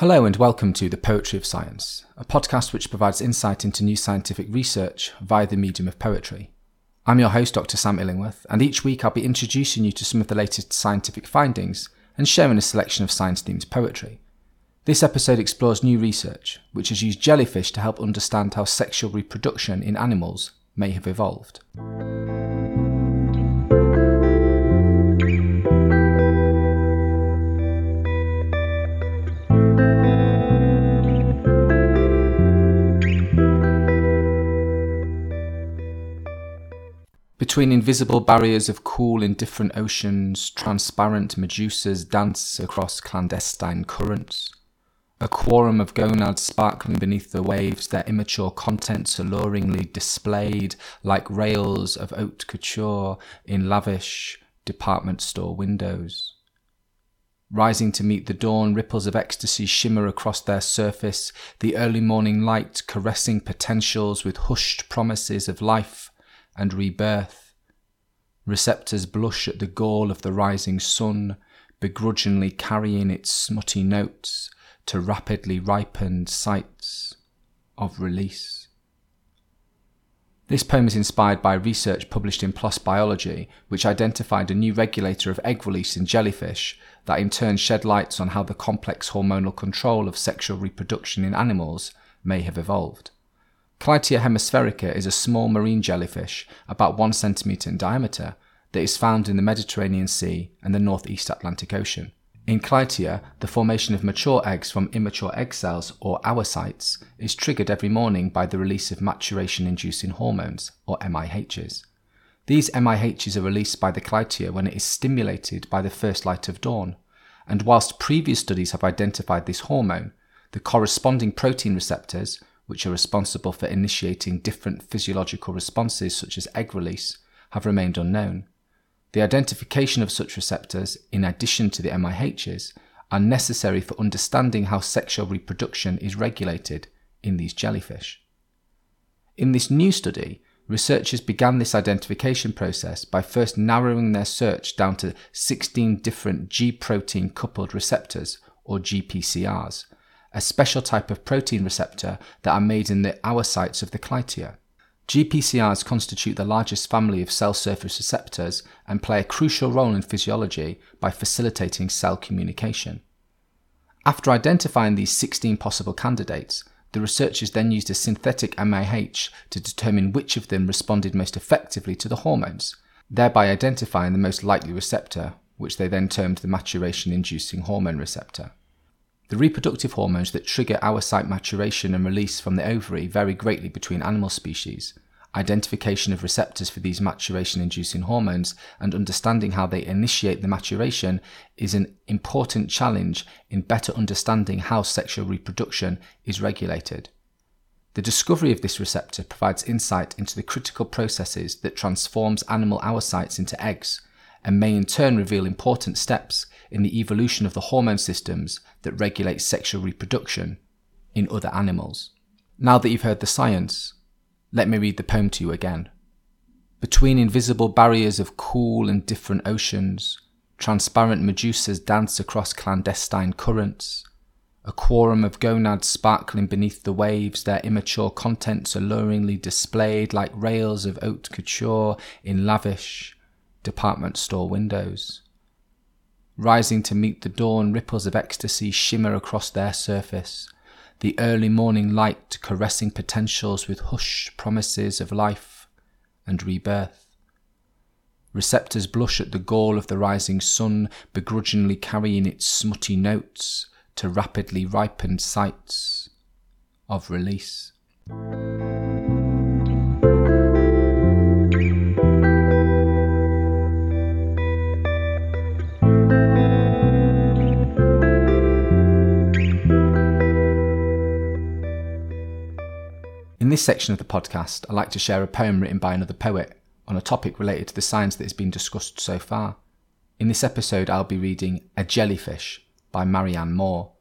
Hello and welcome to The Poetry of Science, a podcast which provides insight into new scientific research via the medium of poetry. I'm your host, Dr. Sam Illingworth, and each week I'll be introducing you to some of the latest scientific findings and sharing a selection of science themed poetry. This episode explores new research, which has used jellyfish to help understand how sexual reproduction in animals may have evolved. Between invisible barriers of cool, indifferent oceans, transparent medusas dance across clandestine currents. A quorum of gonads sparkling beneath the waves, their immature contents alluringly displayed like rails of haute couture in lavish department store windows. Rising to meet the dawn, ripples of ecstasy shimmer across their surface, the early morning light caressing potentials with hushed promises of life and rebirth. Receptors blush at the gall of the rising sun, begrudgingly carrying its smutty notes to rapidly ripened sites of release. This poem is inspired by research published in PLOS Biology, which identified a new regulator of egg release in jellyfish that in turn shed lights on how the complex hormonal control of sexual reproduction in animals may have evolved. Clytia hemispherica is a small marine jellyfish, about 1 centimetre in diameter, that is found in the Mediterranean Sea and the northeast Atlantic Ocean. In Clytia, the formation of mature eggs from immature egg cells, or oocytes, is triggered every morning by the release of maturation inducing hormones, or MIHs. These MIHs are released by the Clytia when it is stimulated by the first light of dawn, and whilst previous studies have identified this hormone, the corresponding protein receptors, which are responsible for initiating different physiological responses such as egg release, have remained unknown. The identification of such receptors, in addition to the MIHs, are necessary for understanding how sexual reproduction is regulated in these jellyfish. In this new study, researchers began this identification process by first narrowing their search down to 16 different G protein coupled receptors, or GPCRs, a special type of protein receptor that are made in the oocytes of the clytia. GPCRs constitute the largest family of cell surface receptors and play a crucial role in physiology by facilitating cell communication. After identifying these 16 possible candidates, the researchers then used a synthetic MIH to determine which of them responded most effectively to the hormones, thereby identifying the most likely receptor, which they then termed the maturation inducing hormone receptor. The reproductive hormones that trigger oocyte maturation and release from the ovary vary greatly between animal species. Identification of receptors for these maturation inducing hormones and understanding how they initiate the maturation is an important challenge in better understanding how sexual reproduction is regulated. The discovery of this receptor provides insight into the critical processes that transforms animal oocytes into eggs and may in turn reveal important steps in the evolution of the hormone systems that regulate sexual reproduction in other animals. Now that you've heard the science, let me read the poem to you again. Between invisible barriers of cool and different oceans, transparent medusas dance across clandestine currents. A quorum of gonads sparkling beneath the waves, their immature contents alluringly displayed like rails of haute couture in lavish department store windows. Rising to meet the dawn, ripples of ecstasy shimmer across their surface, the early morning light caressing potentials with hushed promises of life and rebirth. Receptors blush at the gall of the rising sun, begrudgingly carrying its smutty notes to rapidly ripened sites of release. This section of the podcast, I like to share a poem written by another poet on a topic related to the science that has been discussed so far. In this episode, I'll be reading A Jellyfish by Marianne Moore.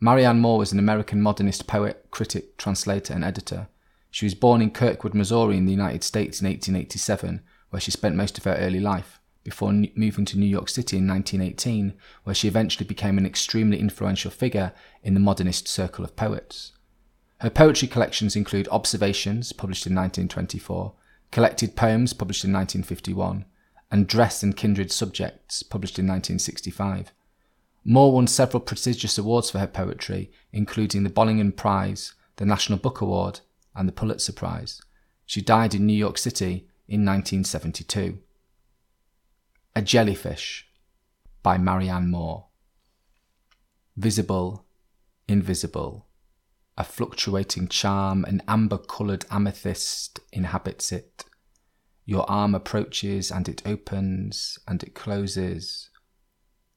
Marianne Moore was an American modernist poet, critic, translator, and editor. She was born in Kirkwood, Missouri, in the United States in 1887, where she spent most of her early life, before moving to New York City in 1918, where she eventually became an extremely influential figure in the modernist circle of poets. Her poetry collections include Observations, published in 1924, Collected Poems, published in 1951, and Dress and Kindred Subjects, published in 1965. Moore won several prestigious awards for her poetry, including the Bollingen Prize, the National Book Award, and the Pulitzer Prize. She died in New York City in 1972. A Jellyfish by Marianne Moore. Visible, invisible a fluctuating charm, an amber coloured amethyst inhabits it. Your arm approaches and it opens and it closes.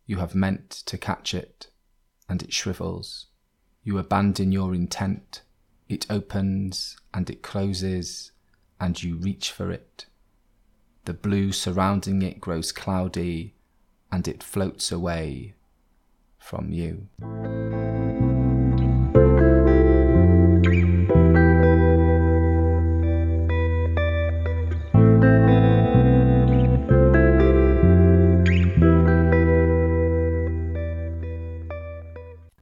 You have meant to catch it and it shrivels. You abandon your intent. It opens and it closes and you reach for it. The blue surrounding it grows cloudy and it floats away from you.